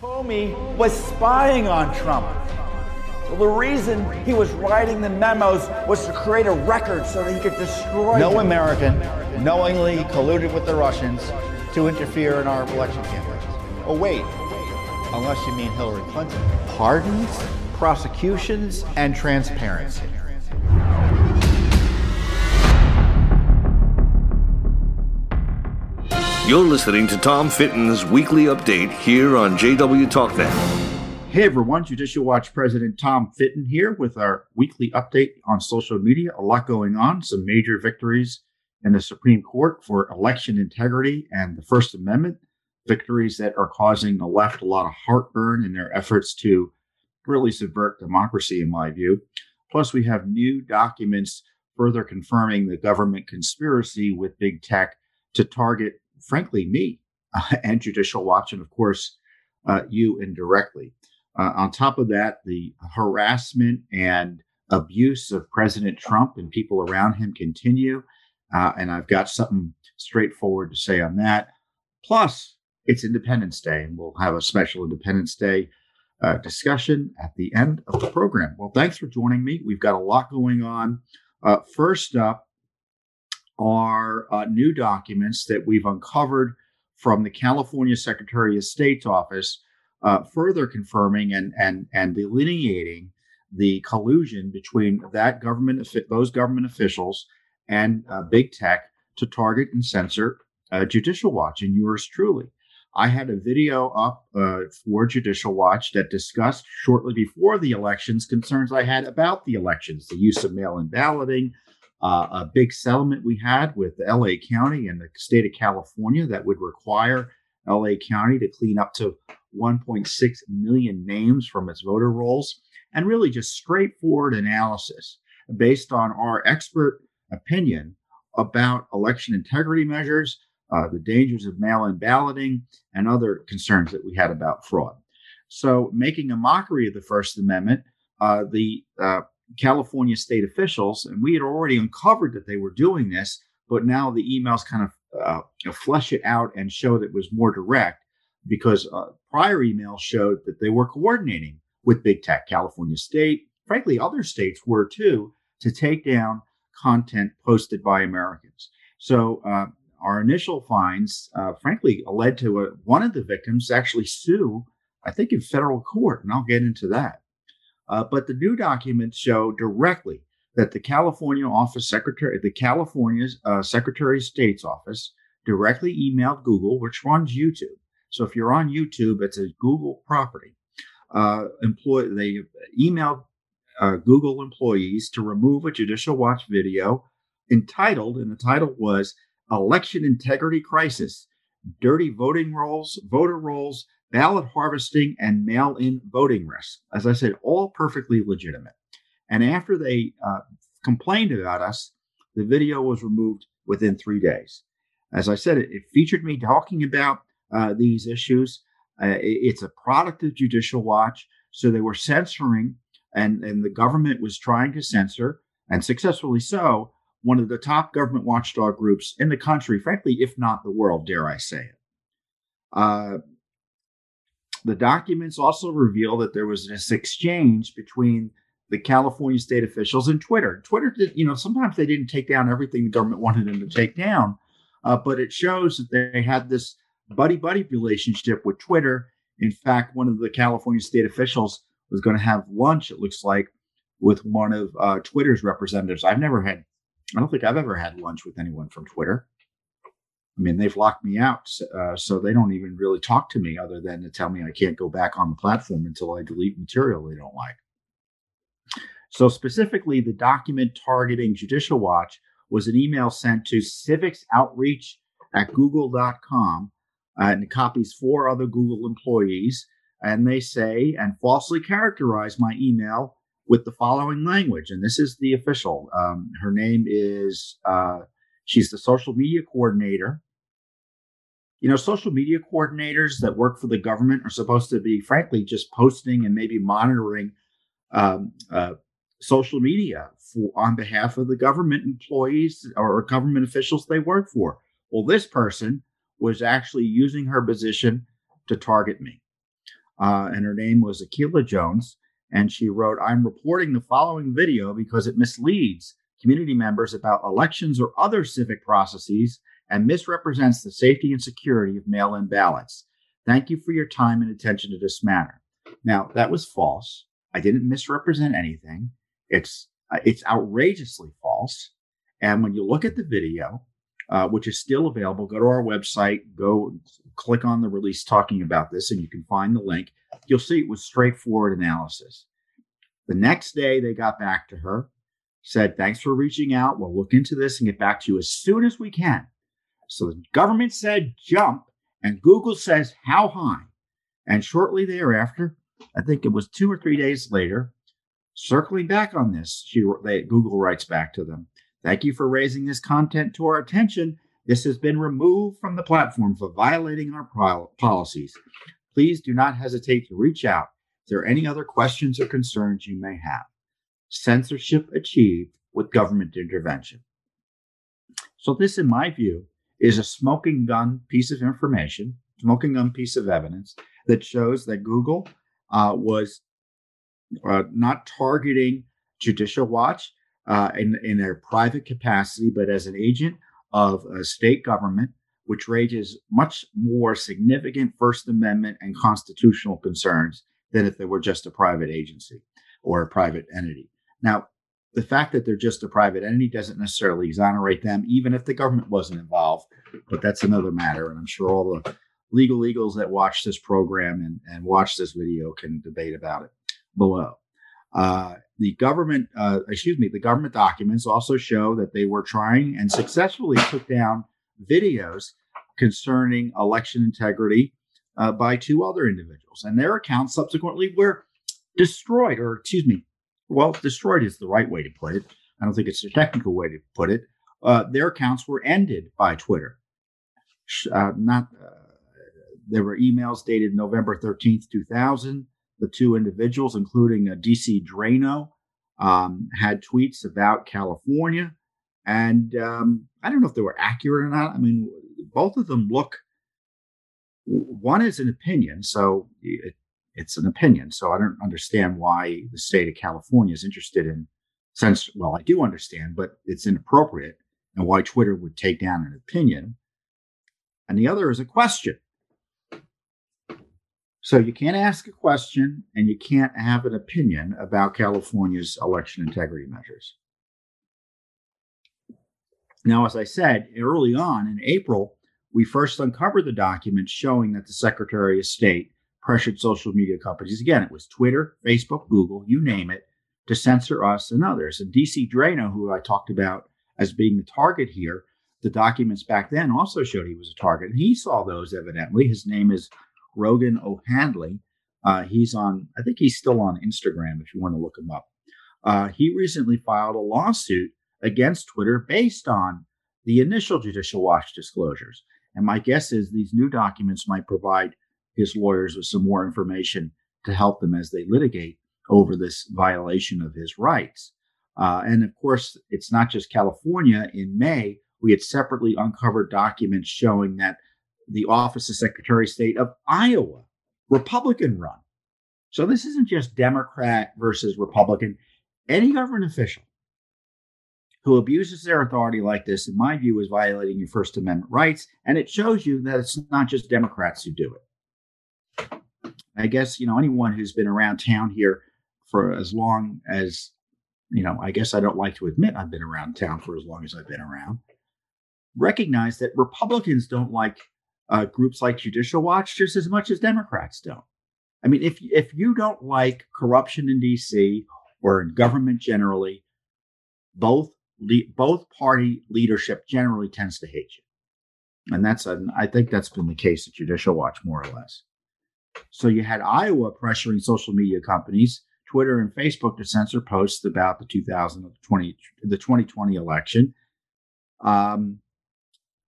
Comey was spying on Trump. Well, the reason he was writing the memos was to create a record so that he could destroy. No them. American knowingly colluded with the Russians to interfere in our election campaigns. Oh, wait, unless you mean Hillary Clinton. Pardons, prosecutions, and transparency. You're listening to Tom Fitton's weekly update here on JW TalkNet. Hey everyone, Judicial Watch President Tom Fitton here with our weekly update on social media. A lot going on, some major victories in the Supreme Court for election integrity and the First Amendment, victories that are causing the left a lot of heartburn in their efforts to really subvert democracy, in my view. Plus, we have new documents further confirming the government conspiracy with big tech to target frankly, me uh, and Judicial Watch, and of course, uh, you indirectly. Uh, on top of that, the harassment and abuse of President Trump and people around him continue. Uh, and I've got something straightforward to say on that. Plus, it's Independence Day, and we'll have a special Independence Day uh, discussion at the end of the program. Well, thanks for joining me. We've got a lot going on. Uh, first up, are uh, new documents that we've uncovered from the California Secretary of State's office, uh, further confirming and and and delineating the collusion between that government those government officials and uh, big tech to target and censor uh, Judicial Watch and yours truly. I had a video up uh, for Judicial Watch that discussed shortly before the elections concerns I had about the elections, the use of mail in balloting, uh, a big settlement we had with LA County and the state of California that would require LA County to clean up to 1.6 million names from its voter rolls, and really just straightforward analysis based on our expert opinion about election integrity measures, uh, the dangers of mail in balloting, and other concerns that we had about fraud. So, making a mockery of the First Amendment, uh, the uh, California state officials, and we had already uncovered that they were doing this, but now the emails kind of uh, flesh it out and show that it was more direct because uh, prior emails showed that they were coordinating with big tech, California state, frankly, other states were too, to take down content posted by Americans. So uh, our initial finds, uh, frankly, led to a, one of the victims actually sue, I think, in federal court, and I'll get into that. Uh, but the new documents show directly that the California office secretary, the California uh, Secretary of State's office, directly emailed Google, which runs YouTube. So if you're on YouTube, it's a Google property. Uh, employ they emailed uh, Google employees to remove a Judicial Watch video entitled, and the title was "Election Integrity Crisis: Dirty Voting Rolls, Voter Rolls, ballot harvesting, and mail in voting risk. As I said, all perfectly legitimate. And after they uh, complained about us, the video was removed within three days. As I said, it, it featured me talking about uh, these issues. Uh, it, it's a product of Judicial Watch. So they were censoring, and, and the government was trying to censor, and successfully so, one of the top government watchdog groups in the country, frankly, if not the world, dare I say it. Uh, the documents also reveal that there was this exchange between the California state officials and Twitter. Twitter did, you know, sometimes they didn't take down everything the government wanted them to take down, uh, but it shows that they had this buddy buddy relationship with Twitter. In fact, one of the California state officials was going to have lunch, it looks like, with one of uh, Twitter's representatives. I've never had, I don't think I've ever had lunch with anyone from Twitter. I mean, they've locked me out, uh, so they don't even really talk to me other than to tell me I can't go back on the platform until I delete material they don't like. So, specifically, the document targeting Judicial Watch was an email sent to civics outreach at google.com uh, and it copies four other Google employees. And they say and falsely characterize my email with the following language. And this is the official. Um, her name is, uh, she's the social media coordinator you know, social media coordinators that work for the government are supposed to be, frankly, just posting and maybe monitoring um, uh, social media for on behalf of the government employees or government officials they work for. Well, this person was actually using her position to target me. uh, and her name was Akila Jones. And she wrote, I'm reporting the following video because it misleads community members about elections or other civic processes and misrepresents the safety and security of mail in ballots. Thank you for your time and attention to this matter. Now, that was false. I didn't misrepresent anything. It's uh, it's outrageously false. And when you look at the video, uh, which is still available, go to our website, go click on the release talking about this, and you can find the link. You'll see it was straightforward analysis. The next day, they got back to her, said, Thanks for reaching out. We'll look into this and get back to you as soon as we can. So the government said jump, and Google says how high. And shortly thereafter, I think it was two or three days later, circling back on this, she, they, Google writes back to them Thank you for raising this content to our attention. This has been removed from the platform for violating our policies. Please do not hesitate to reach out if there are any other questions or concerns you may have. Censorship achieved with government intervention. So, this, in my view, is a smoking gun piece of information, smoking gun piece of evidence that shows that Google uh, was uh, not targeting Judicial Watch uh, in, in their private capacity, but as an agent of a state government, which raises much more significant First Amendment and constitutional concerns than if they were just a private agency or a private entity. Now, the fact that they're just a private entity doesn't necessarily exonerate them, even if the government wasn't involved. But that's another matter. And I'm sure all the legal eagles that watch this program and, and watch this video can debate about it below. Uh, the government, uh, excuse me, the government documents also show that they were trying and successfully took down videos concerning election integrity uh, by two other individuals, and their accounts subsequently were destroyed, or excuse me, well, destroyed is the right way to put it. I don't think it's a technical way to put it. Uh, their accounts were ended by Twitter. Uh, not uh, there were emails dated November 13th, 2000 the two individuals, including uh, DC Draino, um, had tweets about California. And um, I don't know if they were accurate or not. I mean, both of them look, one is an opinion. So it, it's an opinion. So I don't understand why the state of California is interested in, since, well, I do understand, but it's inappropriate and why Twitter would take down an opinion. And the other is a question. So you can't ask a question and you can't have an opinion about California's election integrity measures. Now, as I said early on in April, we first uncovered the documents showing that the Secretary of State pressured social media companies. Again, it was Twitter, Facebook, Google, you name it, to censor us and others. And DC Draino, who I talked about as being the target here, the documents back then also showed he was a target. And he saw those evidently. His name is Rogan O'Handley. Uh, he's on, I think he's still on Instagram if you want to look him up. Uh, he recently filed a lawsuit against Twitter based on the initial Judicial Watch disclosures. And my guess is these new documents might provide his lawyers with some more information to help them as they litigate over this violation of his rights. Uh, and of course, it's not just California. In May, we had separately uncovered documents showing that the Office of Secretary of State of Iowa, Republican run. So this isn't just Democrat versus Republican. Any government official who abuses their authority like this, in my view, is violating your First Amendment rights. And it shows you that it's not just Democrats who do it. I guess, you know, anyone who's been around town here for as long as, you know, I guess I don't like to admit I've been around town for as long as I've been around, recognize that Republicans don't like uh, groups like Judicial Watch just as much as Democrats don't. I mean, if if you don't like corruption in D.C. or in government generally, both le- both party leadership generally tends to hate you, and that's an, I think that's been the case at Judicial Watch more or less. So you had Iowa pressuring social media companies, Twitter and Facebook, to censor posts about the 2020 the 2020 election. Um,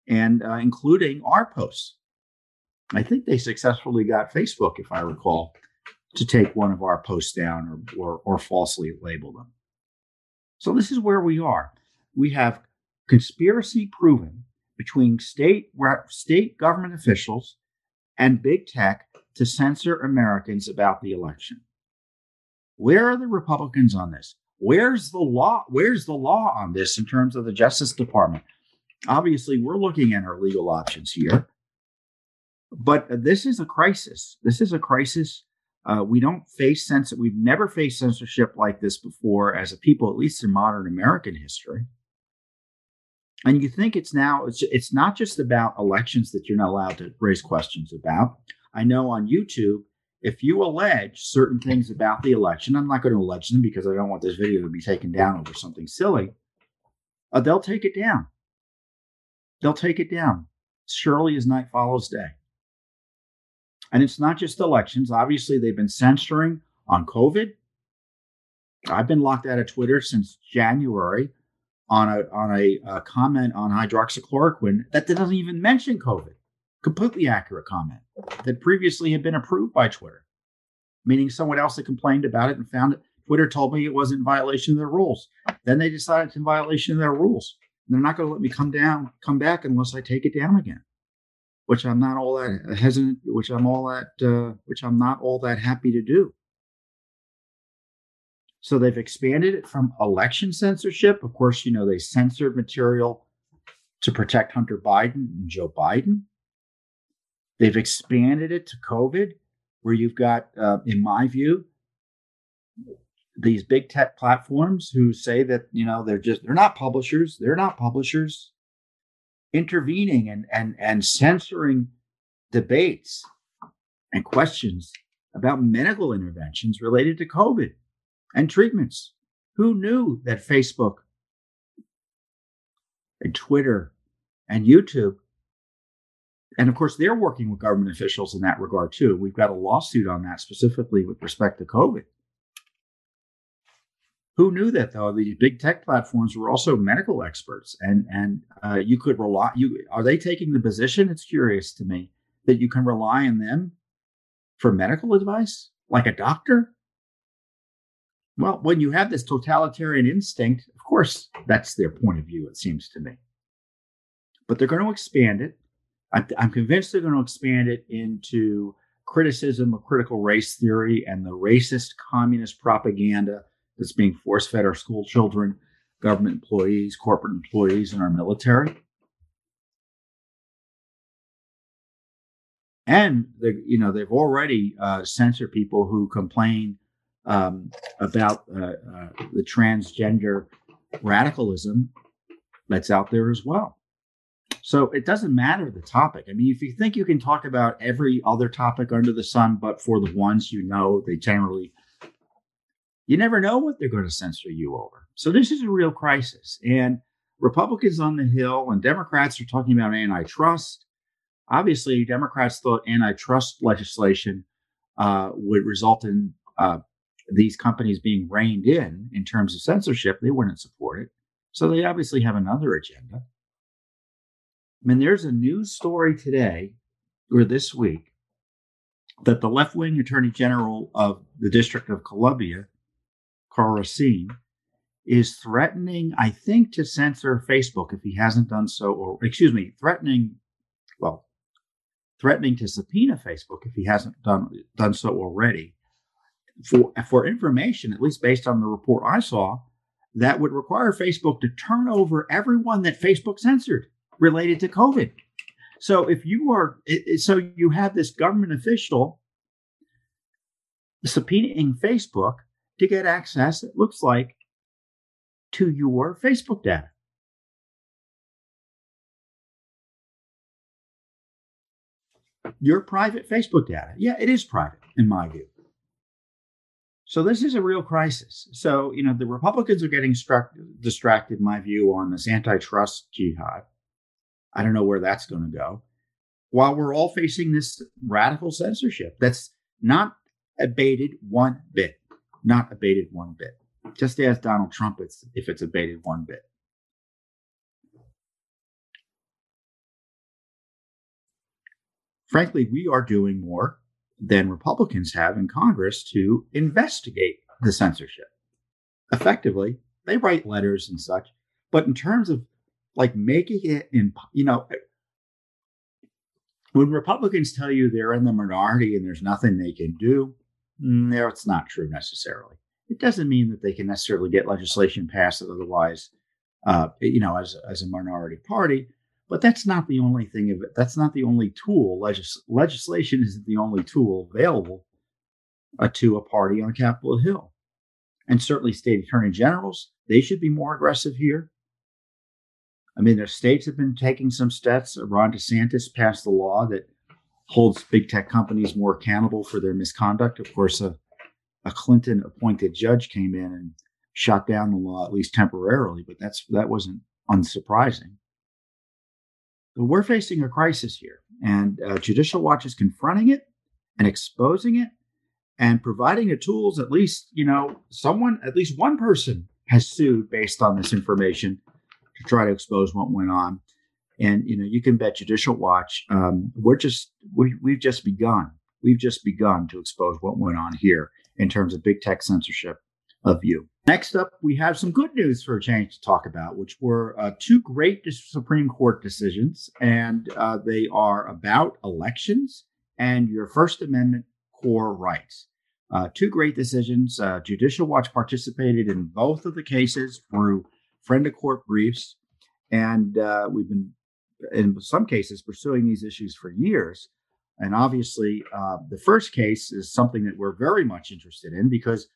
and uh, including our posts. I think they successfully got Facebook, if I recall, to take one of our posts down or, or, or falsely label them. So this is where we are. We have conspiracy proven between state state government officials and big tech to censor Americans about the election. Where are the Republicans on this? Where's the law? Where's the law on this in terms of the Justice Department? Obviously, we're looking at our legal options here. But this is a crisis. This is a crisis. Uh, we don't face censorship. We've never faced censorship like this before as a people, at least in modern American history. And you think it's now, it's, it's not just about elections that you're not allowed to raise questions about. I know on YouTube, if you allege certain things about the election, I'm not going to allege them because I don't want this video to be taken down over something silly. Uh, they'll take it down. They'll take it down. Surely as night follows day. And it's not just elections. Obviously, they've been censoring on COVID. I've been locked out of Twitter since January on a on a, a comment on hydroxychloroquine that doesn't even mention COVID. Completely accurate comment that previously had been approved by Twitter, meaning someone else had complained about it and found it. Twitter told me it was in violation of their rules. Then they decided it's in violation of their rules. And they're not going to let me come down, come back unless I take it down again which I'm not all that hesitant, which I'm all that, uh, which I'm not all that happy to do. So they've expanded it from election censorship. Of course, you know, they censored material to protect Hunter Biden and Joe Biden. They've expanded it to COVID, where you've got, uh, in my view, these big tech platforms who say that, you know, they're just, they're not publishers. They're not publishers intervening and, and, and censoring debates and questions about medical interventions related to COVID and treatments. Who knew that Facebook and Twitter and YouTube, and of course, they're working with government officials in that regard too. We've got a lawsuit on that specifically with respect to COVID. Who knew that though? These big tech platforms were also medical experts, and and uh, you could rely. You are they taking the position? It's curious to me that you can rely on them for medical advice, like a doctor. Well, when you have this totalitarian instinct, of course, that's their point of view. It seems to me, but they're going to expand it. I'm, I'm convinced they're going to expand it into criticism of critical race theory and the racist communist propaganda that's being force fed our school children, government employees, corporate employees, and our military. And they, you know they've already uh, censored people who complain um, about uh, uh, the transgender radicalism that's out there as well. So it doesn't matter the topic. I mean, if you think you can talk about every other topic under the sun, but for the ones you know, they generally you never know what they're going to censor you over. So this is a real crisis. And Republicans on the Hill and Democrats are talking about antitrust. Obviously, Democrats thought antitrust legislation uh, would result in uh, these companies being reined in in terms of censorship. They wouldn't support it. So they obviously have another agenda. I mean, there's a news story today or this week that the left wing attorney general of the District of Columbia Karl Racine, is threatening, I think, to censor Facebook if he hasn't done so, or excuse me, threatening, well, threatening to subpoena Facebook if he hasn't done done so already. For for information, at least based on the report I saw, that would require Facebook to turn over everyone that Facebook censored related to COVID. So if you are, so you have this government official subpoenaing Facebook to get access, it looks like, to your Facebook data. Your private Facebook data. Yeah, it is private, in my view. So this is a real crisis. So, you know, the Republicans are getting struck, distracted, in my view, on this antitrust jihad. I don't know where that's going to go. While we're all facing this radical censorship that's not abated one bit not abated one bit. Just as Donald Trump it's, if it's abated one bit. Frankly, we are doing more than Republicans have in Congress to investigate the censorship. Effectively, they write letters and such, but in terms of like making it in, you know, when Republicans tell you they're in the minority and there's nothing they can do, no, mm, it's not true necessarily. It doesn't mean that they can necessarily get legislation passed that otherwise, uh, you know, as, as a minority party. But that's not the only thing of it. That's not the only tool. Legis- legislation isn't the only tool available uh, to a party on Capitol Hill. And certainly state attorney generals, they should be more aggressive here. I mean, the states have been taking some steps. Ron DeSantis passed the law that holds big tech companies more accountable for their misconduct. Of course, a, a Clinton appointed judge came in and shot down the law, at least temporarily, but that's that wasn't unsurprising. But we're facing a crisis here, and uh, Judicial Watch is confronting it and exposing it and providing the tools. At least, you know, someone, at least one person has sued based on this information to try to expose what went on. And you know, you can bet Judicial Watch. Um, we're just we, we've just begun. We've just begun to expose what went on here in terms of big tech censorship of you. Next up, we have some good news for a change to talk about, which were uh, two great Supreme Court decisions, and uh, they are about elections and your First Amendment core rights. Uh, two great decisions. Uh, Judicial Watch participated in both of the cases through friend of court briefs, and uh, we've been, in some cases, pursuing these issues for years. And obviously, uh, the first case is something that we're very much interested in because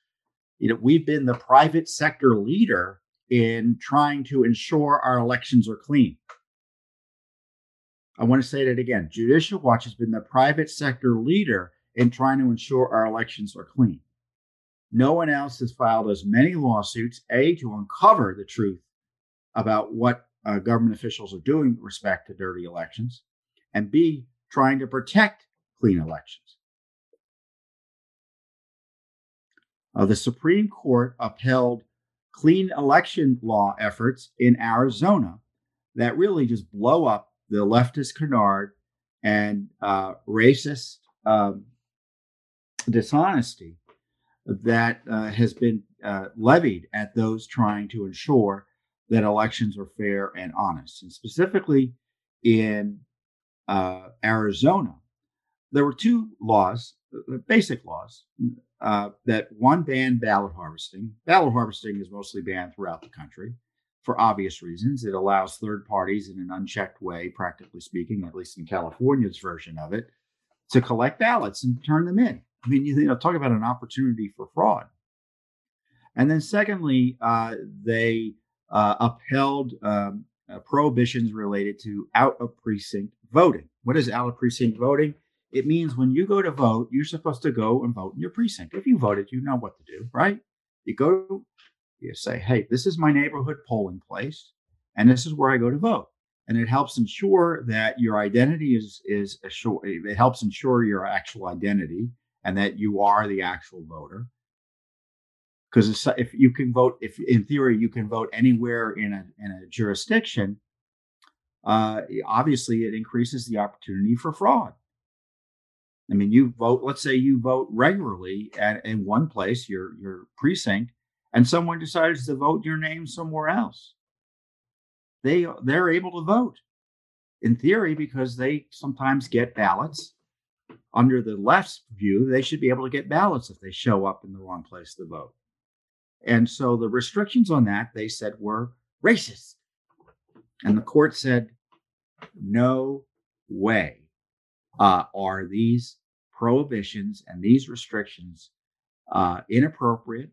you know, we've been the private sector leader in trying to ensure our elections are clean. I want to say that again. Judicial Watch has been the private sector leader in trying to ensure our elections are clean. No one else has filed as many lawsuits, A, to uncover the truth about what uh, government officials are doing with respect to dirty elections, and B, trying to protect clean elections. Uh, the Supreme Court upheld clean election law efforts in Arizona that really just blow up the leftist canard and uh, racist um, dishonesty that uh, has been uh, levied at those trying to ensure that elections are fair and honest. And specifically in uh, Arizona, there were two laws, uh, basic laws, uh, that one banned ballot harvesting. Ballot harvesting is mostly banned throughout the country for obvious reasons. It allows third parties in an unchecked way, practically speaking, at least in California's version of it, to collect ballots and turn them in. I mean, you know, talk about an opportunity for fraud. And then, secondly, uh, they uh, upheld um, uh, prohibitions related to out of precinct voting. What is out of precinct voting? It means when you go to vote, you're supposed to go and vote in your precinct. If you voted, you know what to do, right? You go, you say, hey, this is my neighborhood polling place, and this is where I go to vote. And it helps ensure that your identity is is assured. It helps ensure your actual identity and that you are the actual voter. Because if you can vote, if in theory you can vote anywhere in a in a jurisdiction, uh, obviously it increases the opportunity for fraud. I mean, you vote. Let's say you vote regularly at in one place, your your precinct, and someone decides to vote your name somewhere else. They they're able to vote, in theory, because they sometimes get ballots. Under the left's view, they should be able to get ballots if they show up in the wrong place to vote. And so the restrictions on that they said were racist, and the court said, no way uh, are these prohibitions and these restrictions uh, inappropriate.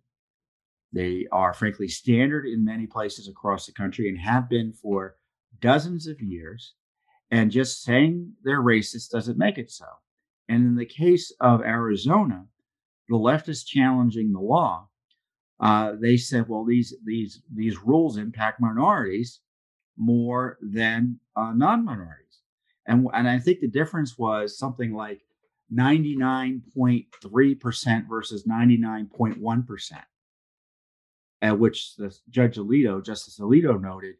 They are frankly standard in many places across the country and have been for dozens of years. And just saying they're racist doesn't make it so. And in the case of Arizona, the left is challenging the law, uh, they said, well, these these these rules impact minorities more than uh, non-minorities. And, and I think the difference was something like 99.3% versus 99.1%, at which the Judge Alito, Justice Alito noted,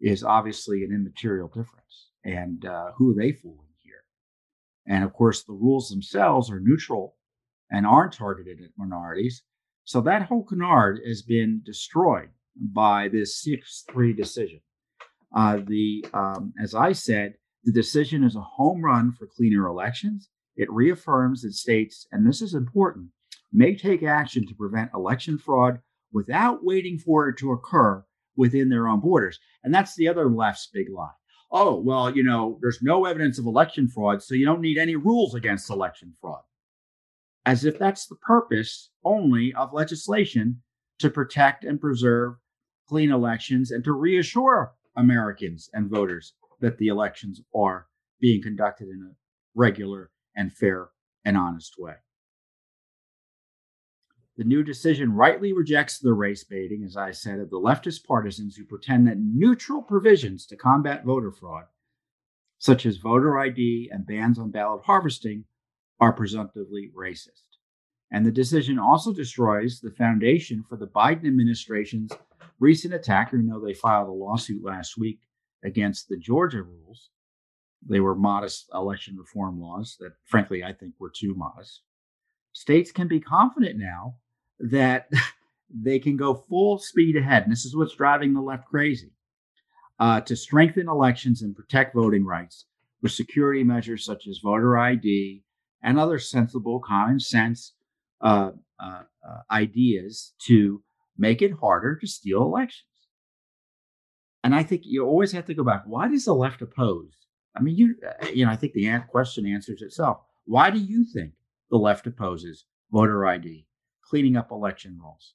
is obviously an immaterial difference. And uh, who are they fooling? And of course, the rules themselves are neutral and aren't targeted at minorities. So that whole canard has been destroyed by this 6 3 decision. Uh, the um, As I said, The decision is a home run for cleaner elections. It reaffirms that states, and this is important, may take action to prevent election fraud without waiting for it to occur within their own borders. And that's the other left's big lie. Oh, well, you know, there's no evidence of election fraud, so you don't need any rules against election fraud. As if that's the purpose only of legislation to protect and preserve clean elections and to reassure Americans and voters that the elections are being conducted in a regular and fair and honest way. The new decision rightly rejects the race baiting, as I said, of the leftist partisans who pretend that neutral provisions to combat voter fraud, such as voter ID and bans on ballot harvesting, are presumptively racist. And the decision also destroys the foundation for the Biden administration's recent attack. You know, they filed a lawsuit last week against the Georgia rules. They were modest election reform laws that, frankly, I think were too modest. States can be confident now that they can go full speed ahead. And this is what's driving the left crazy uh, to strengthen elections and protect voting rights with security measures such as voter ID and other sensible, common sense uh, uh, uh, ideas to make it harder to steal elections. And I think you always have to go back. Why does the left oppose? I mean, you you know, I think the question answers itself. Why do you think the left opposes voter ID? Cleaning up election rolls.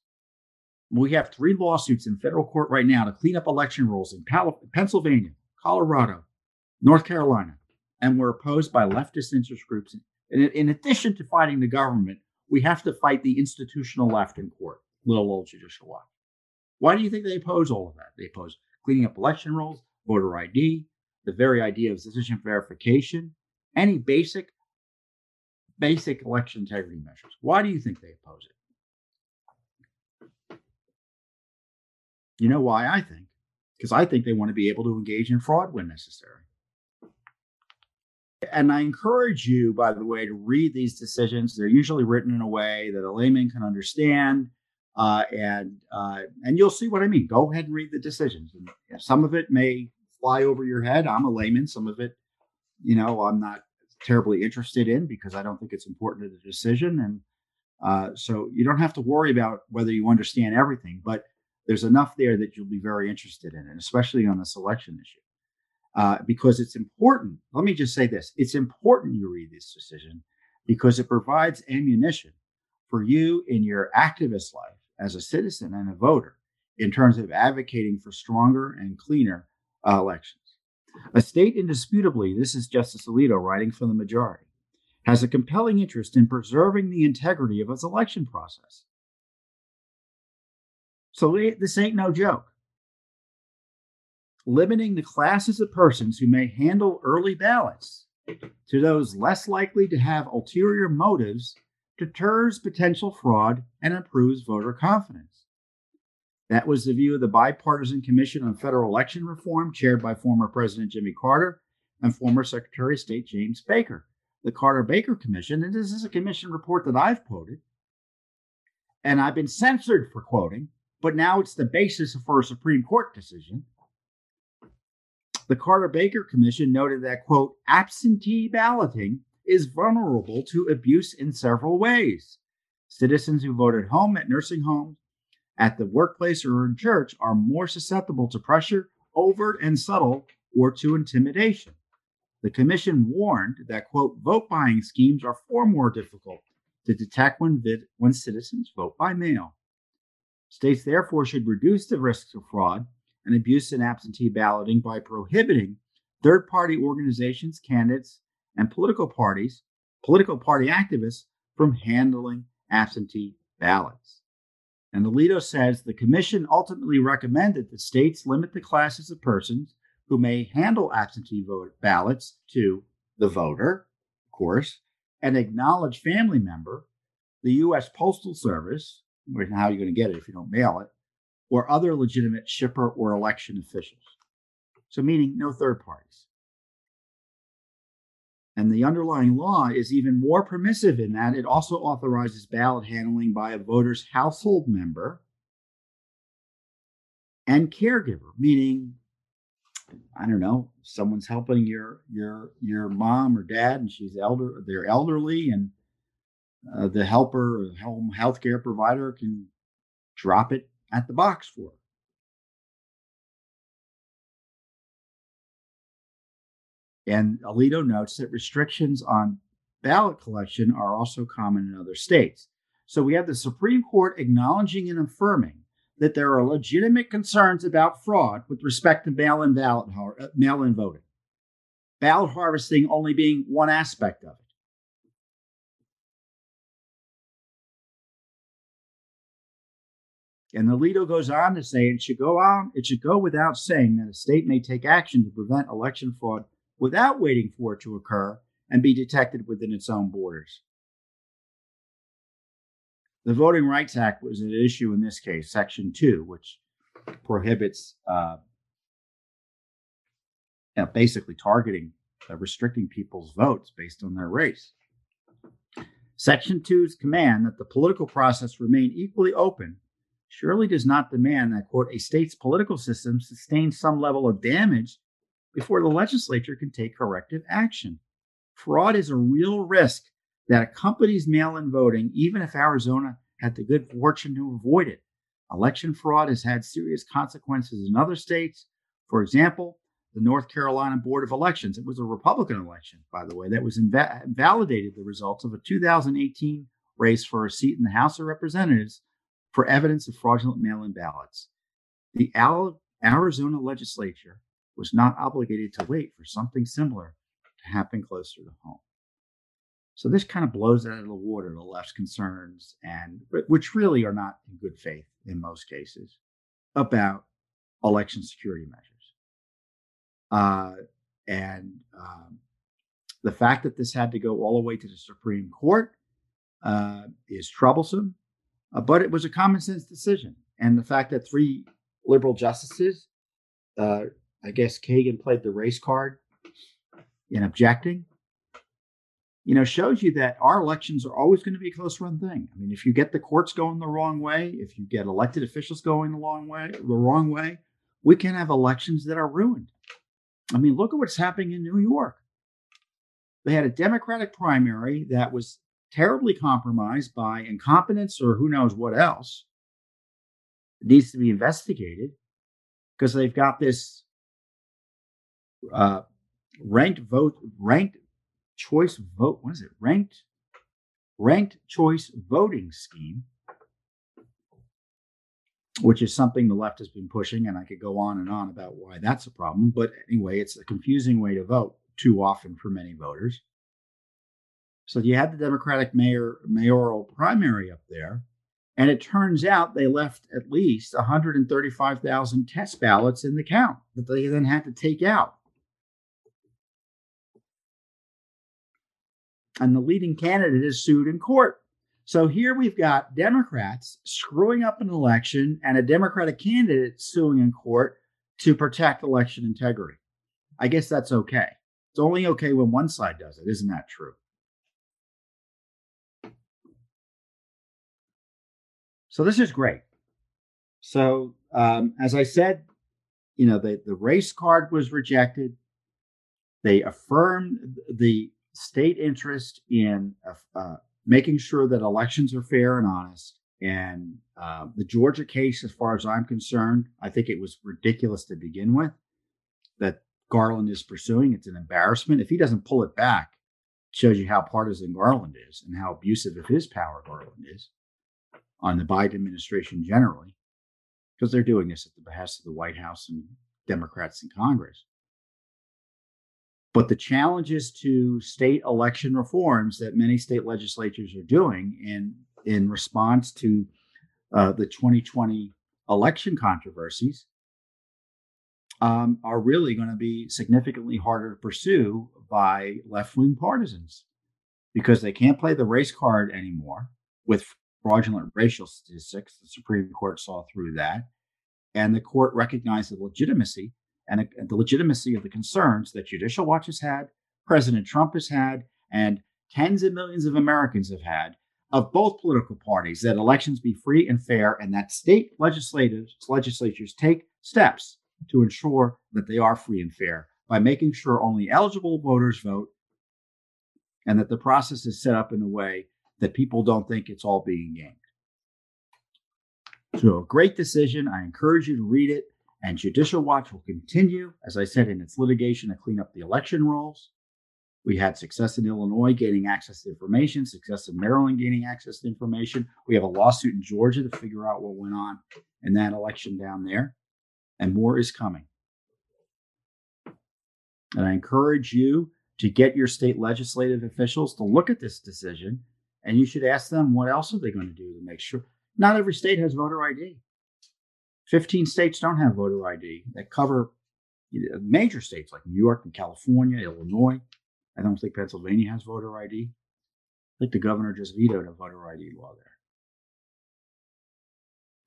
We have three lawsuits in federal court right now to clean up election rolls in Pennsylvania, Colorado, North Carolina, and we're opposed by leftist interest groups. And in addition to fighting the government, we have to fight the institutional left in court, little old judicial watch. Why do you think they oppose all of that? They oppose cleaning up election rolls, voter ID, the very idea of decision verification, any basic, basic election integrity measures. Why do you think they oppose it? You know why I think? Because I think they want to be able to engage in fraud when necessary. And I encourage you, by the way, to read these decisions. They're usually written in a way that a layman can understand, uh, and uh, and you'll see what I mean. Go ahead and read the decisions. And some of it may fly over your head. I'm a layman. Some of it, you know, I'm not terribly interested in because I don't think it's important to the decision. And uh, so you don't have to worry about whether you understand everything, but there's enough there that you'll be very interested in, and especially on the selection issue. Uh, because it's important. Let me just say this it's important you read this decision because it provides ammunition for you in your activist life as a citizen and a voter in terms of advocating for stronger and cleaner uh, elections. A state indisputably, this is Justice Alito writing for the majority, has a compelling interest in preserving the integrity of its election process. So this ain't no joke. Limiting the classes of persons who may handle early ballots to those less likely to have ulterior motives deters potential fraud and improves voter confidence. That was the view of the Bipartisan Commission on Federal Election Reform, chaired by former President Jimmy Carter and former Secretary of State James Baker. The Carter Baker Commission, and this is a commission report that I've quoted, and I've been censored for quoting, but now it's the basis for a Supreme Court decision. The Carter Baker Commission noted that, quote, absentee balloting is vulnerable to abuse in several ways. Citizens who vote at home, at nursing homes, at the workplace, or in church are more susceptible to pressure, overt and subtle, or to intimidation. The commission warned that, quote, vote buying schemes are far more difficult to detect when, vid- when citizens vote by mail. States therefore should reduce the risks of fraud and abuse in absentee balloting by prohibiting third party organizations, candidates, and political parties, political party activists from handling absentee ballots. And Alito says the commission ultimately recommended that states limit the classes of persons who may handle absentee vote ballots to the voter, of course, an acknowledged family member, the U.S. Postal Service, how are you going to get it if you don't mail it, or other legitimate shipper or election officials. So, meaning no third parties. And the underlying law is even more permissive in that it also authorizes ballot handling by a voter's household member and caregiver, meaning I don't know, someone's helping your your your mom or dad, and she's elder, they're elderly, and uh, the helper or home healthcare provider can drop it at the box for. And Alito notes that restrictions on ballot collection are also common in other states. So we have the Supreme Court acknowledging and affirming that there are legitimate concerns about fraud with respect to mail-in ballot uh, mail-in voting. Ballot harvesting only being one aspect of it. And Alito goes on to say it should go on, it should go without saying that a state may take action to prevent election fraud without waiting for it to occur and be detected within its own borders. The Voting Rights Act was an issue in this case, Section 2, which prohibits uh, you know, basically targeting, uh, restricting people's votes based on their race. Section 2's command that the political process remain equally open surely does not demand that, quote, a state's political system sustain some level of damage before the legislature can take corrective action. Fraud is a real risk that accompanies mail in voting, even if Arizona had the good fortune to avoid it. Election fraud has had serious consequences in other states. For example, the North Carolina Board of Elections, it was a Republican election, by the way, that was inv- invalidated the results of a 2018 race for a seat in the House of Representatives for evidence of fraudulent mail in ballots. The Arizona legislature was not obligated to wait for something similar to happen closer to home. So this kind of blows out of the water the left's concerns, and which really are not in good faith in most cases, about election security measures. Uh, and um, the fact that this had to go all the way to the Supreme Court uh, is troublesome, uh, but it was a common sense decision. And the fact that three liberal justices uh, I guess Kagan played the race card in objecting, you know, shows you that our elections are always going to be a close run thing. I mean, if you get the courts going the wrong way, if you get elected officials going the wrong way, the wrong way, we can have elections that are ruined. I mean, look at what's happening in New York. They had a Democratic primary that was terribly compromised by incompetence or who knows what else. It needs to be investigated because they've got this uh, ranked vote, ranked choice vote. What is it? Ranked, ranked choice voting scheme, which is something the left has been pushing, and I could go on and on about why that's a problem. But anyway, it's a confusing way to vote too often for many voters. So you had the Democratic mayor mayoral primary up there, and it turns out they left at least 135,000 test ballots in the count that they then had to take out. and the leading candidate is sued in court. So here we've got Democrats screwing up an election and a Democratic candidate suing in court to protect election integrity. I guess that's okay. It's only okay when one side does it. Isn't that true? So this is great. So um, as I said, you know, the, the race card was rejected. They affirmed the state interest in uh, uh, making sure that elections are fair and honest. And uh, the Georgia case, as far as I'm concerned, I think it was ridiculous to begin with that Garland is pursuing. It's an embarrassment. If he doesn't pull it back, it shows you how partisan Garland is and how abusive of his power Garland is on the Biden administration generally, because they're doing this at the behest of the White House and Democrats in Congress. But the challenges to state election reforms that many state legislatures are doing in, in response to uh, the 2020 election controversies um, are really going to be significantly harder to pursue by left wing partisans because they can't play the race card anymore with fraudulent racial statistics. The Supreme Court saw through that. And the court recognized the legitimacy and, uh, the legitimacy of the concerns that Judicial Watch has had, President Trump has had, and tens of millions of Americans have had of both political parties that elections be free and fair and that state legislators legislatures take steps to ensure that they are free and fair by making sure only eligible voters vote and that the process is set up in a way that people don't think it's all being gamed. So, a great decision. I encourage you to read it. And Judicial Watch will continue, as I said, in its litigation to clean up the election rolls. We had success in Illinois gaining access to information, success in Maryland gaining access to information. We have a lawsuit in Georgia to figure out what went on in that election down there, and more is coming. And I encourage you to get your state legislative officials to look at this decision, and you should ask them what else are they going to do to make sure. Not every state has voter ID. 15 states don't have voter ID that cover major states like New York and California, Illinois. I don't think Pennsylvania has voter ID. I think the governor just vetoed a voter ID law there.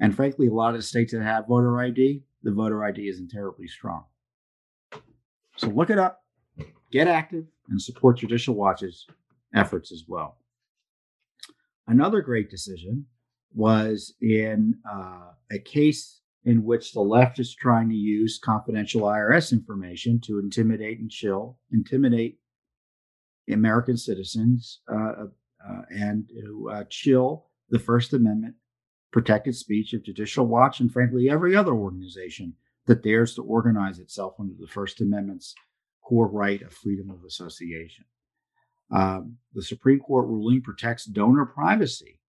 And frankly, a lot of the states that have voter ID, the voter ID isn't terribly strong. So look it up, get active, and support Judicial Watch's efforts as well. Another great decision was in uh, a case in which the left is trying to use confidential IRS information to intimidate and chill, intimidate American citizens, uh, uh, and to uh, chill the First Amendment protected speech of Judicial Watch and, frankly, every other organization that dares to organize itself under the First Amendment's core right of freedom of association. Um, the Supreme Court ruling protects donor privacy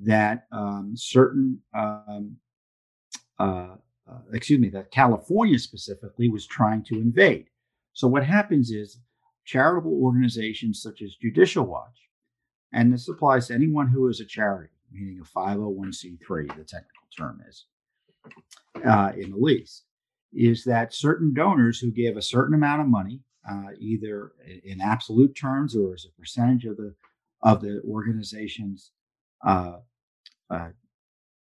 that um, certain um, uh, uh, excuse me, that California specifically was trying to invade. So what happens is charitable organizations such as Judicial Watch, and this applies to anyone who is a charity, meaning a 501c3, the technical term is, uh, in the lease, is that certain donors who give a certain amount of money, uh, either in absolute terms or as a percentage of the of the organization's uh, uh,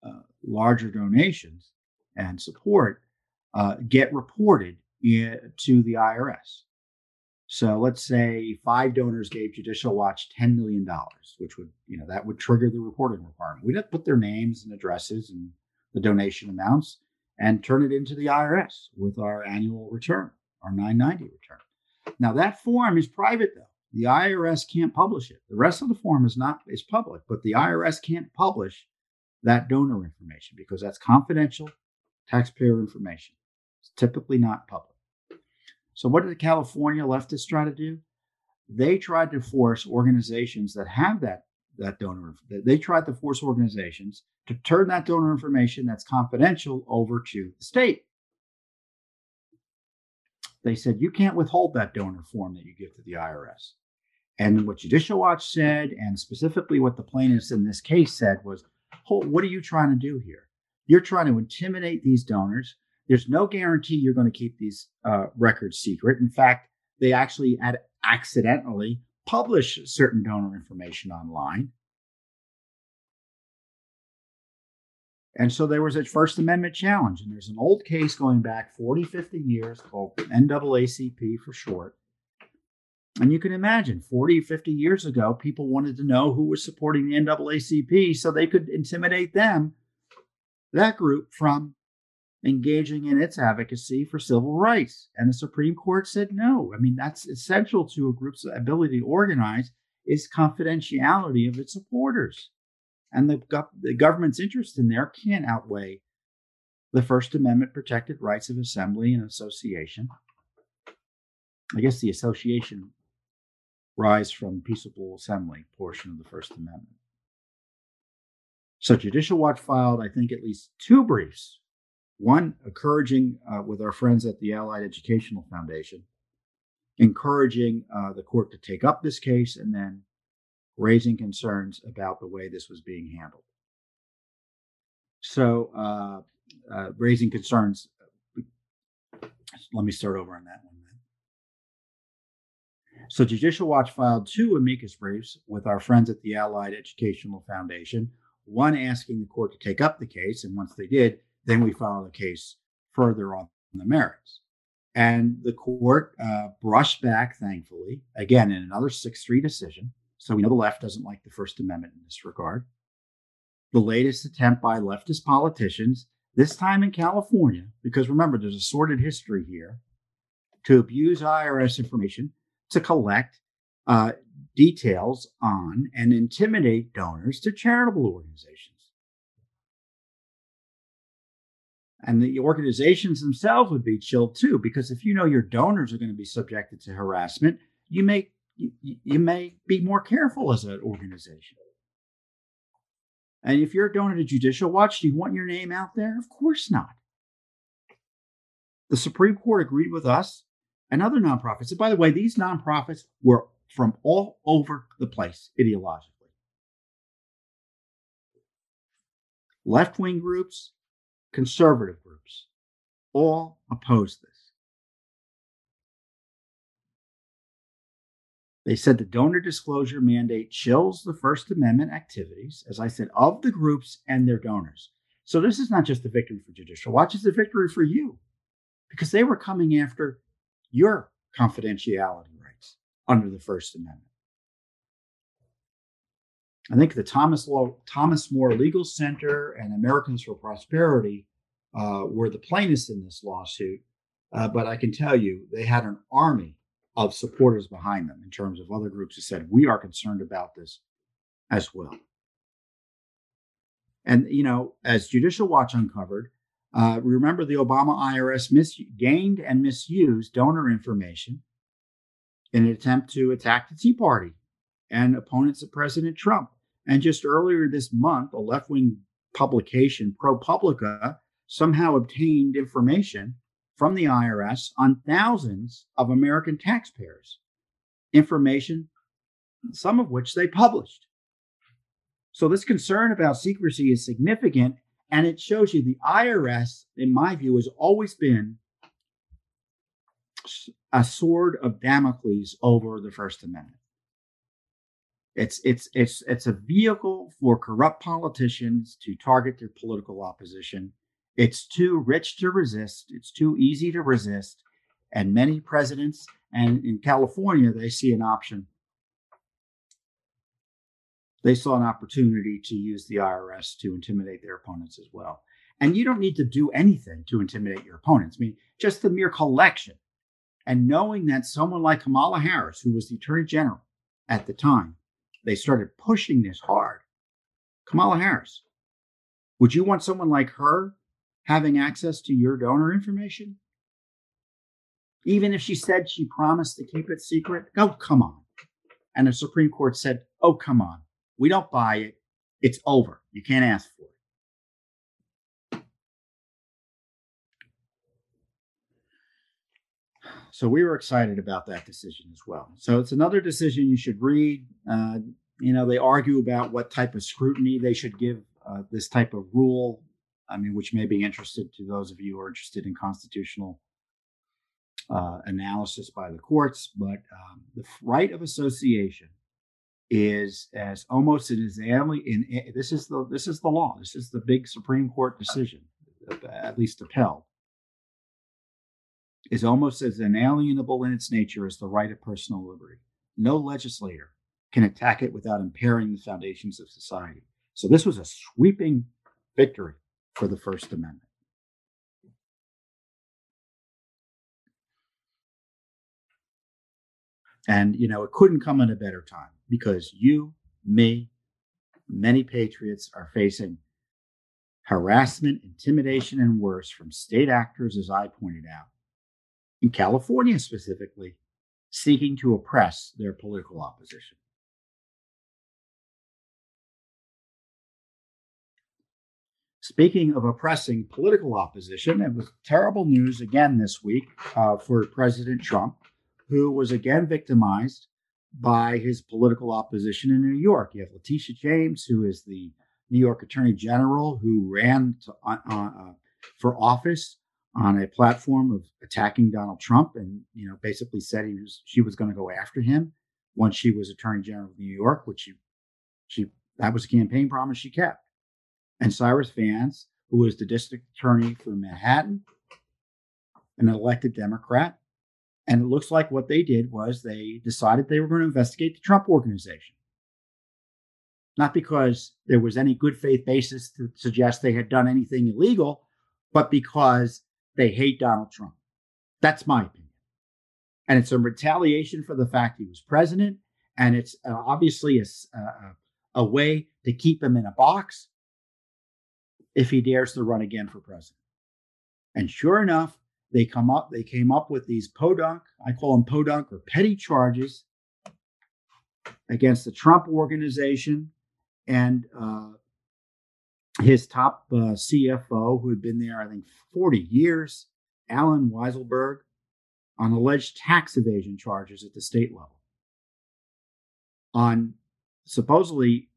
uh larger donations, and support uh, get reported in, to the IRS. So let's say five donors gave Judicial Watch $10 million, which would, you know, that would trigger the reporting requirement. We'd have to put their names and addresses and the donation amounts and turn it into the IRS with our annual return, our 990 return. Now that form is private though. The IRS can't publish it. The rest of the form is not is public, but the IRS can't publish that donor information because that's confidential taxpayer information. It's typically not public. So, what did the California leftists try to do? They tried to force organizations that have that that donor. They tried to force organizations to turn that donor information that's confidential over to the state. They said you can't withhold that donor form that you give to the IRS. And what Judicial Watch said, and specifically what the plaintiffs in this case said, was, "What are you trying to do here? You're trying to intimidate these donors. There's no guarantee you're going to keep these uh, records secret. In fact, they actually had accidentally publish certain donor information online. And so there was a First Amendment challenge. And there's an old case going back 40, 50 years called NAACP for short. And you can imagine 40, 50 years ago, people wanted to know who was supporting the NAACP so they could intimidate them that group from engaging in its advocacy for civil rights. And the Supreme Court said no. I mean, that's essential to a group's ability to organize is confidentiality of its supporters. And the, the government's interest in there can't outweigh the First Amendment protected rights of assembly and association. I guess the association rise from peaceable assembly portion of the First Amendment. So Judicial Watch filed, I think, at least two briefs. One encouraging uh, with our friends at the Allied Educational Foundation, encouraging uh, the court to take up this case, and then raising concerns about the way this was being handled. So, uh, uh raising concerns. Let me start over on that one. Then. So, Judicial Watch filed two amicus briefs with our friends at the Allied Educational Foundation one asking the court to take up the case. And once they did, then we filed a case further on the merits. And the court uh, brushed back, thankfully, again, in another 6 3 decision. So we know the left doesn't like the First Amendment in this regard. The latest attempt by leftist politicians this time in California, because remember, there's a sordid history here, to abuse IRS information to collect uh, details on and intimidate donors to charitable organizations. And the organizations themselves would be chilled too, because if you know your donors are going to be subjected to harassment, you may you, you may be more careful as an organization. And if you're a donor to Judicial Watch, do you want your name out there? Of course not. The Supreme Court agreed with us and other nonprofits. And by the way, these nonprofits were from all over the place ideologically. Left wing groups, conservative groups, all opposed this. They said the donor disclosure mandate chills the First Amendment activities, as I said, of the groups and their donors. So this is not just a victory for Judicial Watch, it's a victory for you because they were coming after your confidentiality rights under the First Amendment. I think the Thomas, Thomas More Legal Center and Americans for Prosperity uh, were the plaintiffs in this lawsuit. Uh, but I can tell you, they had an army of supporters behind them in terms of other groups who said, we are concerned about this as well. And, you know, as Judicial Watch uncovered, uh, remember the Obama IRS mis- gained and misused donor information in an attempt to attack the Tea Party and opponents of President Trump. And just earlier this month, a left wing publication, ProPublica, somehow obtained information from the IRS on thousands of American taxpayers, information, some of which they published. So, this concern about secrecy is significant, and it shows you the IRS, in my view, has always been a sword of Damocles over the First Amendment. It's it's it's it's a vehicle for corrupt politicians to target their political opposition it's too rich to resist. It's too easy to resist. And many presidents, and in California, they see an option. They saw an opportunity to use the IRS to intimidate their opponents as well. And you don't need to do anything to intimidate your opponents. I mean, just the mere collection and knowing that someone like Kamala Harris, who was the attorney general at the time, they started pushing this hard. Kamala Harris, would you want someone like her having access to your donor information? Even if she said she promised to keep it secret? Oh, come on. And the Supreme Court said, oh, come on. We don't buy it. It's over. You can't ask for it. So we were excited about that decision as well. So it's another decision you should read. Uh, you know, they argue about what type of scrutiny they should give uh, this type of rule. I mean, which may be interested to those of you who are interested in constitutional uh, analysis by the courts. But um, the right of association is as almost is in, in this is the this is the law. This is the big Supreme Court decision, at least upheld, is almost as inalienable in its nature as the right of personal liberty. No legislator can attack it without impairing the foundations of society. So this was a sweeping victory for the First Amendment. And, you know, it couldn't come at a better time because you, me, many patriots are facing harassment, intimidation, and worse from state actors, as I pointed out, in California specifically, seeking to oppress their political opposition. Speaking of oppressing political opposition, it was terrible news again this week uh, for President Trump, who was again victimized by his political opposition in New York. You have Letitia James, who is the New York Attorney General, who ran to, uh, uh, for office on a platform of attacking Donald Trump, and you know basically said he was she was going to go after him once she was Attorney General of New York, which she she that was a campaign promise she kept and Cyrus Vance, who was the district attorney for Manhattan, an elected Democrat. And it looks like what they did was they decided they were going to investigate the Trump organization. Not because there was any good faith basis to suggest they had done anything illegal, but because they hate Donald Trump. That's my opinion. And it's a retaliation for the fact he was president. And it's uh, obviously a, a, a way to keep him in a box if he dares to run again for president. And sure enough, they come up, they came up with these podunk, I call them podunk or petty charges against the Trump organization and uh, his top uh, CFO, who had been there, I think, 40 years, Allen Weisselberg, on alleged tax evasion charges at the state level. On supposedly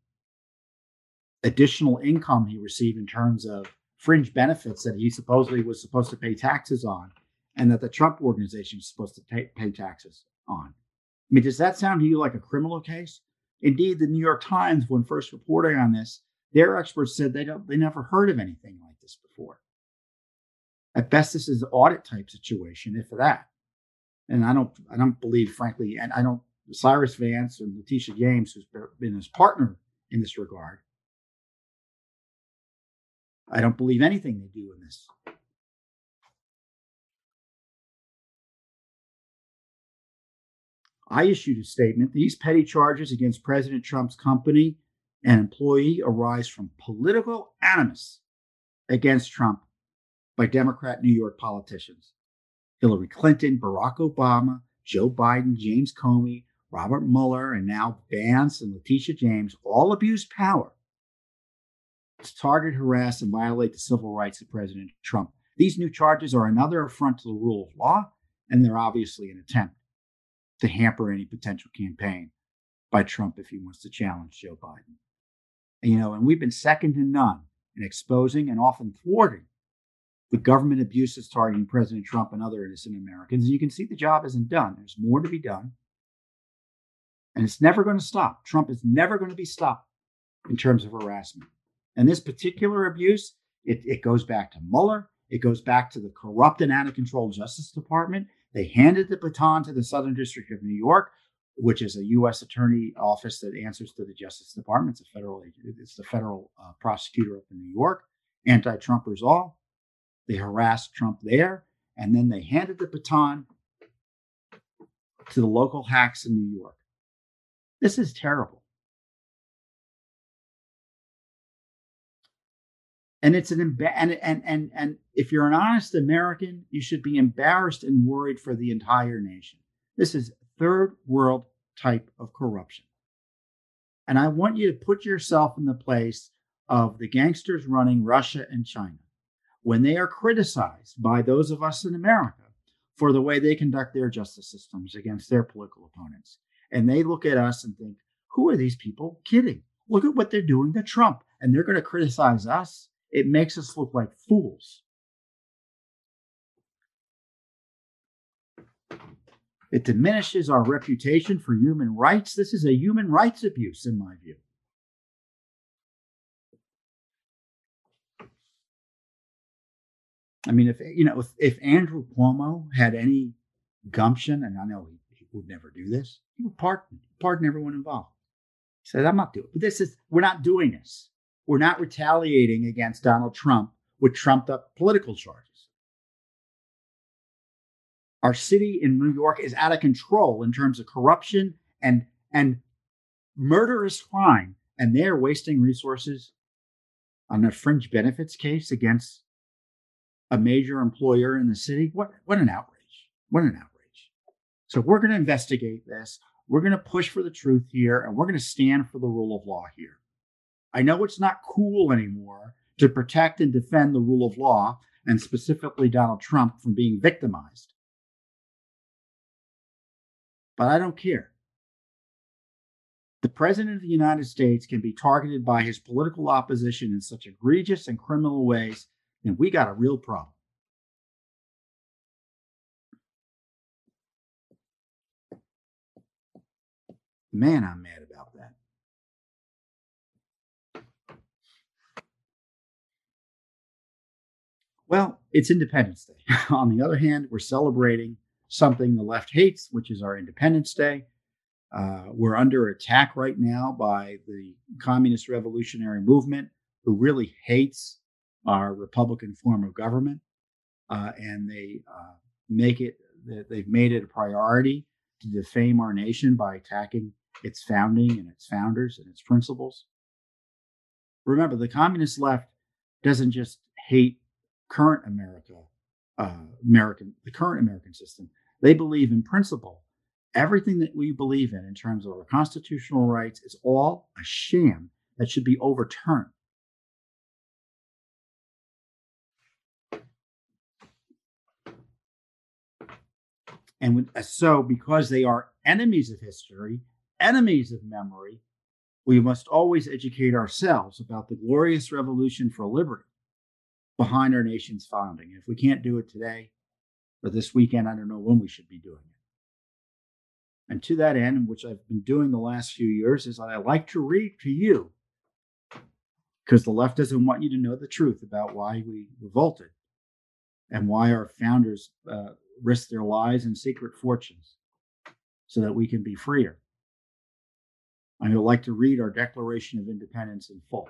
additional income he received in terms of fringe benefits that he supposedly was supposed to pay taxes on, and that the Trump organization was supposed to pay, pay taxes on. I mean, does that sound to you like a criminal case? Indeed, the New York Times, when first reporting on this, their experts said they don't they never heard of anything like this before. At best, this is an audit type situation, if that. And I don't I don't believe, frankly, and I don't Cyrus Vance and Letitia James, who's been his partner in this regard. I don't believe anything they do in this. I issued a statement. These petty charges against President Trump's company and employee arise from political animus against Trump by Democrat New York politicians. Hillary Clinton, Barack Obama, Joe Biden, James Comey, Robert Mueller, and now Vance and Letitia James all abused power to target, harass, and violate the civil rights of President Trump. These new charges are another affront to the rule of law, and they're obviously an attempt to hamper any potential campaign by Trump if he wants to challenge Joe Biden. And, you know, and we've been second to none in exposing and often thwarting the government abuses targeting President Trump and other innocent Americans. And you can see the job isn't done. There's more to be done. And it's never going to stop. Trump is never going to be stopped in terms of harassment. And this particular abuse, it, it goes back to Mueller. It goes back to the corrupt and out of control Justice Department. They handed the baton to the Southern District of New York, which is a U.S. attorney office that answers to the Justice Department. It's a federal, it's the federal uh, prosecutor up in New York. Anti-Trumpers all. They harassed Trump there, and then they handed the baton to the local hacks in New York. This is terrible. And it's an emba- and, and and and if you're an honest American, you should be embarrassed and worried for the entire nation. This is third world type of corruption. And I want you to put yourself in the place of the gangsters running Russia and China when they are criticized by those of us in America for the way they conduct their justice systems against their political opponents. And they look at us and think, who are these people kidding? Look at what they're doing to Trump. And they're going to criticize us it makes us look like fools. It diminishes our reputation for human rights. This is a human rights abuse, in my view. I mean, if you know, if, if Andrew Cuomo had any gumption, and I know he, he would never do this, he would pardon, pardon everyone involved. He said, "I'm not doing." It. But this is we're not doing this. We're not retaliating against Donald Trump with trumped up political charges. Our city in New York is out of control in terms of corruption and, and murderous crime, and they're wasting resources on a fringe benefits case against a major employer in the city. What, what an outrage. What an outrage. So we're going to investigate this. We're going to push for the truth here, and we're going to stand for the rule of law here. I know it's not cool anymore to protect and defend the rule of law, and specifically Donald Trump from being victimized. But I don't care. The President of the United States can be targeted by his political opposition in such egregious and criminal ways, then we got a real problem. Man, I'm mad about that. Well, it's Independence Day. On the other hand, we're celebrating something the left hates, which is our Independence Day. Uh, we're under attack right now by the communist revolutionary movement, who really hates our Republican form of government, uh, and they uh, make it they've made it a priority to defame our nation by attacking its founding and its founders and its principles. Remember, the communist left doesn't just hate current America, uh, American the current American system. They believe in principle. Everything that we believe in in terms of our constitutional rights is all a sham that should be overturned. And uh, so, because they are enemies of history, enemies of memory, we must always educate ourselves about the glorious revolution for liberty behind our nation's founding. If we can't do it today or this weekend, I don't know when we should be doing it. And to that end, which I've been doing the last few years, is I like to read to you because the left doesn't want you to know the truth about why we revolted and why our founders uh, risked their lives and secret fortunes so that we can be freer. I would like to read our Declaration of Independence in full.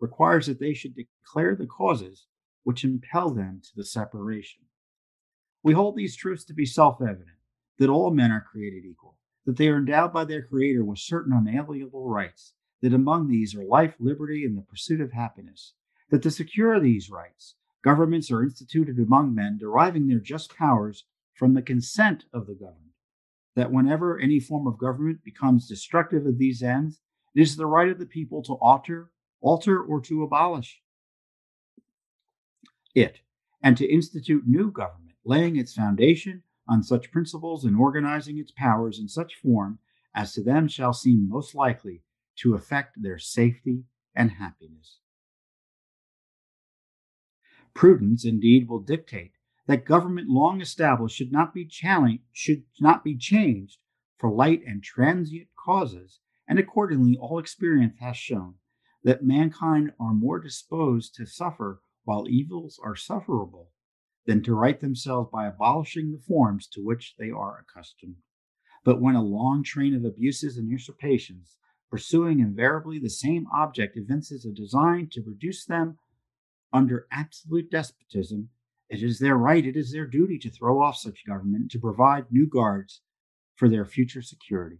requires that they should declare the causes which impel them to the separation. We hold these truths to be self evident that all men are created equal, that they are endowed by their Creator with certain unalienable rights, that among these are life, liberty, and the pursuit of happiness, that to secure these rights, governments are instituted among men deriving their just powers from the consent of the governed, that whenever any form of government becomes destructive of these ends, it is the right of the people to alter, alter or to abolish it, and to institute new government, laying its foundation on such principles and organizing its powers in such form as to them shall seem most likely to affect their safety and happiness. Prudence, indeed, will dictate that government long established should not be challenged, should not be changed for light and transient causes, and accordingly all experience has shown that mankind are more disposed to suffer while evils are sufferable than to right themselves by abolishing the forms to which they are accustomed. But when a long train of abuses and usurpations, pursuing invariably the same object, evinces a design to reduce them under absolute despotism, it is their right, it is their duty to throw off such government to provide new guards for their future security.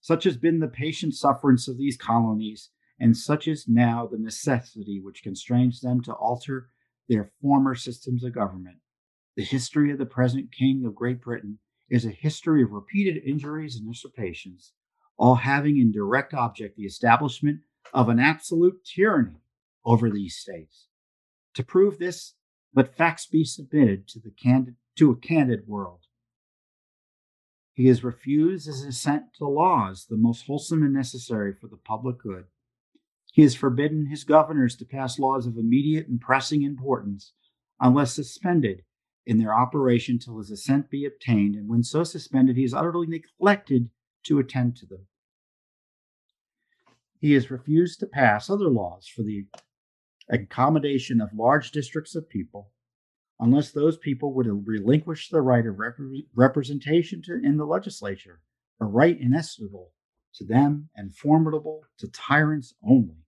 Such has been the patient sufferance of these colonies, and such is now the necessity which constrains them to alter their former systems of government. The history of the present King of Great Britain is a history of repeated injuries and usurpations, all having in direct object the establishment of an absolute tyranny over these states. To prove this, let facts be submitted to, the candid, to a candid world. He has refused his assent to laws the most wholesome and necessary for the public good. He has forbidden his governors to pass laws of immediate and pressing importance unless suspended in their operation till his assent be obtained, and when so suspended, he has utterly neglected to attend to them. He has refused to pass other laws for the accommodation of large districts of people unless those people would relinquish the right of rep- representation to, in the legislature, a right inestimable to them and formidable to tyrants only.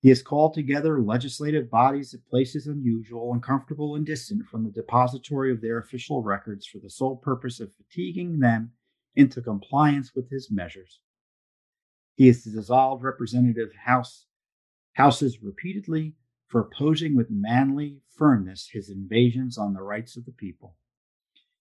He has called together legislative bodies at places unusual, uncomfortable, and distant from the depository of their official records for the sole purpose of fatiguing them into compliance with his measures. He has dissolved representative house, houses repeatedly for opposing with manly firmness his invasions on the rights of the people.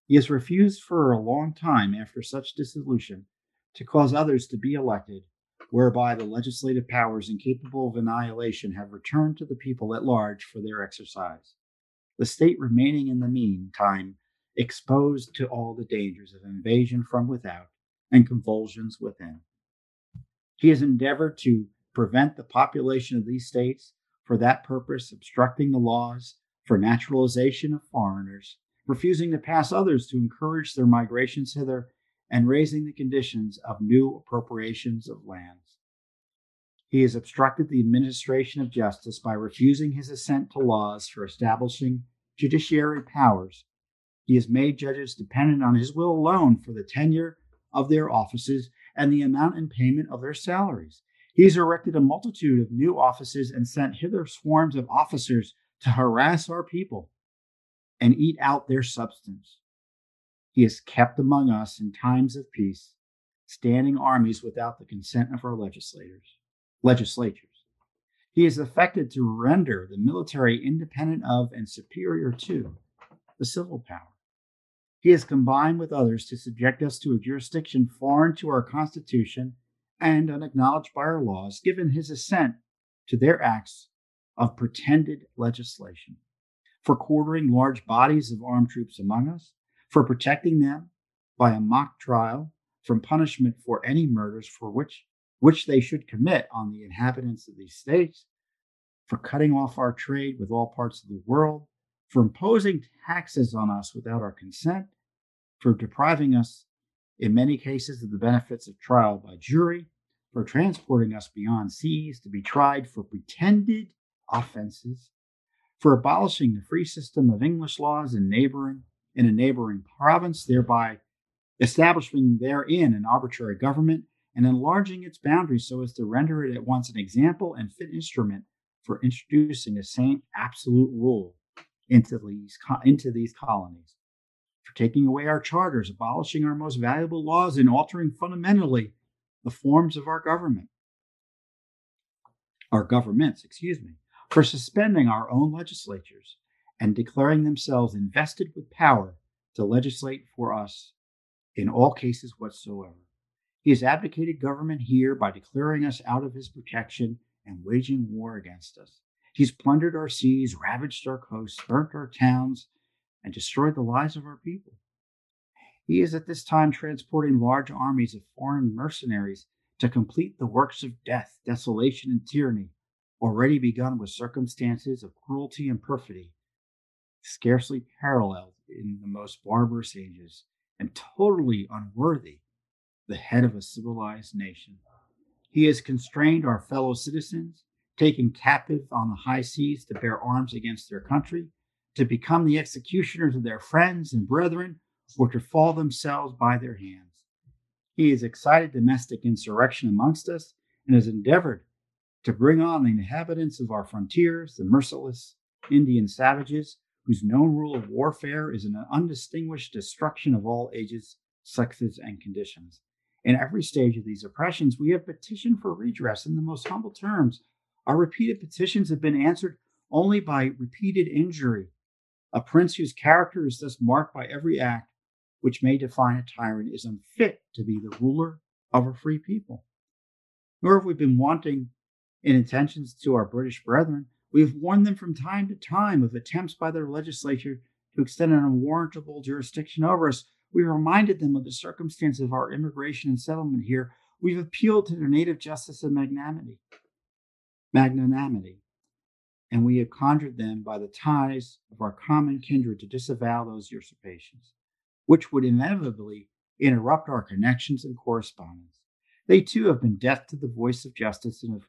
He has refused for a long time after such dissolution to cause others to be elected whereby the legislative powers incapable of annihilation have returned to the people at large for their exercise, the state remaining in the meantime exposed to all the dangers of invasion from without and convulsions within. He has endeavored to prevent the population of these states, for that purpose, obstructing the laws for naturalization of foreigners, refusing to pass others to encourage their migrations hither, and raising the conditions of new appropriations of lands. He has obstructed the administration of justice by refusing his assent to laws for establishing judiciary powers. He has made judges dependent on his will alone for the tenure of their offices and the amount and payment of their salaries. He has erected a multitude of new offices and sent hither swarms of officers to harass our people and eat out their substance. He has kept among us in times of peace standing armies without the consent of our legislators, legislatures. He is affected to render the military independent of and superior to the civil power. He has combined with others to subject us to a jurisdiction foreign to our Constitution and unacknowledged by our laws, given his assent to their acts of pretended legislation, for quartering large bodies of armed troops among us, for protecting them by a mock trial from punishment for any murders for which which they should commit on the inhabitants of these states, for cutting off our trade with all parts of the world, for imposing taxes on us without our consent, for depriving us, in many cases, of the benefits of trial by jury, for transporting us beyond seas to be tried for pretended offenses, for abolishing the free system of English laws in neighboring in a neighboring province, thereby establishing therein an arbitrary government and enlarging its boundaries so as to render it at once an example and fit instrument for introducing the same absolute rule into these, into these colonies, for taking away our charters, abolishing our most valuable laws, and altering fundamentally the forms of our government, our governments, excuse me, for suspending our own legislatures and declaring themselves invested with power to legislate for us in all cases whatsoever. He has abdicated government here by declaring us out of his protection and waging war against us. He's plundered our seas, ravaged our coasts, burnt our towns, and destroyed the lives of our people. He is at this time transporting large armies of foreign mercenaries to complete the works of death, desolation, and tyranny already begun with circumstances of cruelty and perfidy scarcely paralleled in the most barbarous ages and totally unworthy the head of a civilized nation. He has constrained our fellow citizens, taken captive on the high seas to bear arms against their country, to become the executioners of their friends and brethren, or to fall themselves by their hands. He has excited domestic insurrection amongst us and has endeavored to bring on the inhabitants of our frontiers, the merciless Indian savages, whose known rule of warfare is an undistinguished destruction of all ages, sexes, and conditions. In every stage of these oppressions, we have petitioned for redress in the most humble terms. Our repeated petitions have been answered only by repeated injury. A prince whose character is thus marked by every act which may define a tyrant is unfit to be the ruler of a free people. Nor have we been wanting in intentions to our British brethren we have warned them from time to time of attempts by their legislature to extend an unwarrantable jurisdiction over us. We reminded them of the circumstance of our immigration and settlement here. We've appealed to their native justice and magnanimity. Magnanimity. And we have conjured them by the ties of our common kindred to disavow those usurpations, which would inevitably interrupt our connections and correspondence. They too have been deaf to the voice of justice and of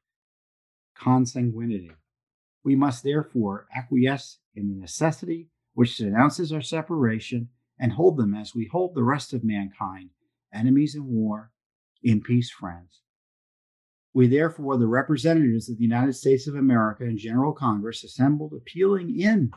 consanguinity. We must therefore acquiesce in the necessity which denounces our separation and hold them as we hold the rest of mankind, enemies in war, in peace friends. We therefore, the representatives of the United States of America and General Congress, assembled appealing in,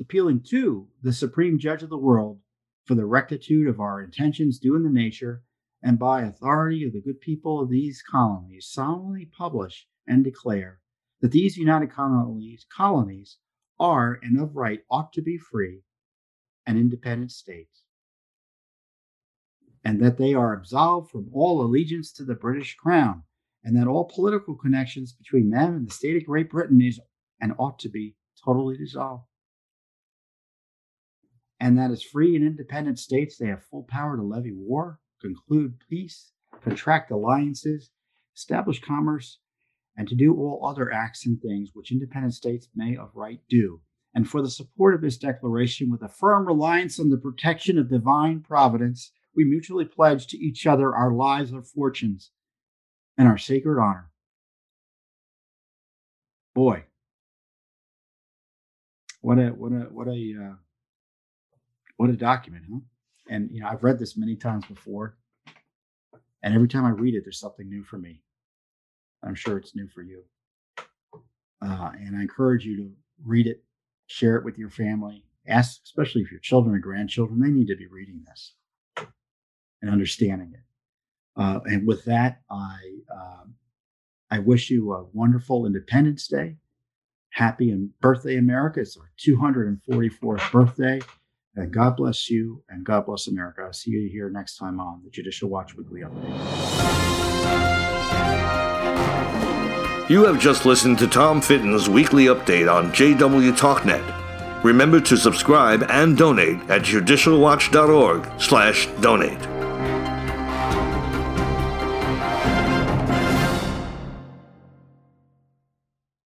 appealing to the Supreme Judge of the world for the rectitude of our intentions due in the nature, and by authority of the good people of these colonies, solemnly publish and declare that these United Colonies, colonies are and of right ought to be free and independent states, and that they are absolved from all allegiance to the British Crown, and that all political connections between them and the state of Great Britain is and ought to be totally dissolved. And that as free and independent states, they have full power to levy war, conclude peace, contract alliances, establish commerce, and to do all other acts and things which independent states may of right do, and for the support of this declaration with a firm reliance on the protection of divine providence, we mutually pledge to each other our lives, our fortunes, and our sacred honor. Boy, what a what a what a uh, what a document, huh? And you know, I've read this many times before, and every time I read it, there's something new for me. I'm sure it's new for you. Uh, and I encourage you to read it, share it with your family. Ask, especially if your children or grandchildren, they need to be reading this and understanding it. Uh, and with that, I um, I wish you a wonderful Independence Day. Happy and birthday, America! It's our 244th birthday. And God bless you and God bless America. I'll see you here next time on the Judicial Watch Weekly Update. You have just listened to Tom Fitton's weekly update on JW TalkNet. Remember to subscribe and donate at judicialwatch.org slash donate.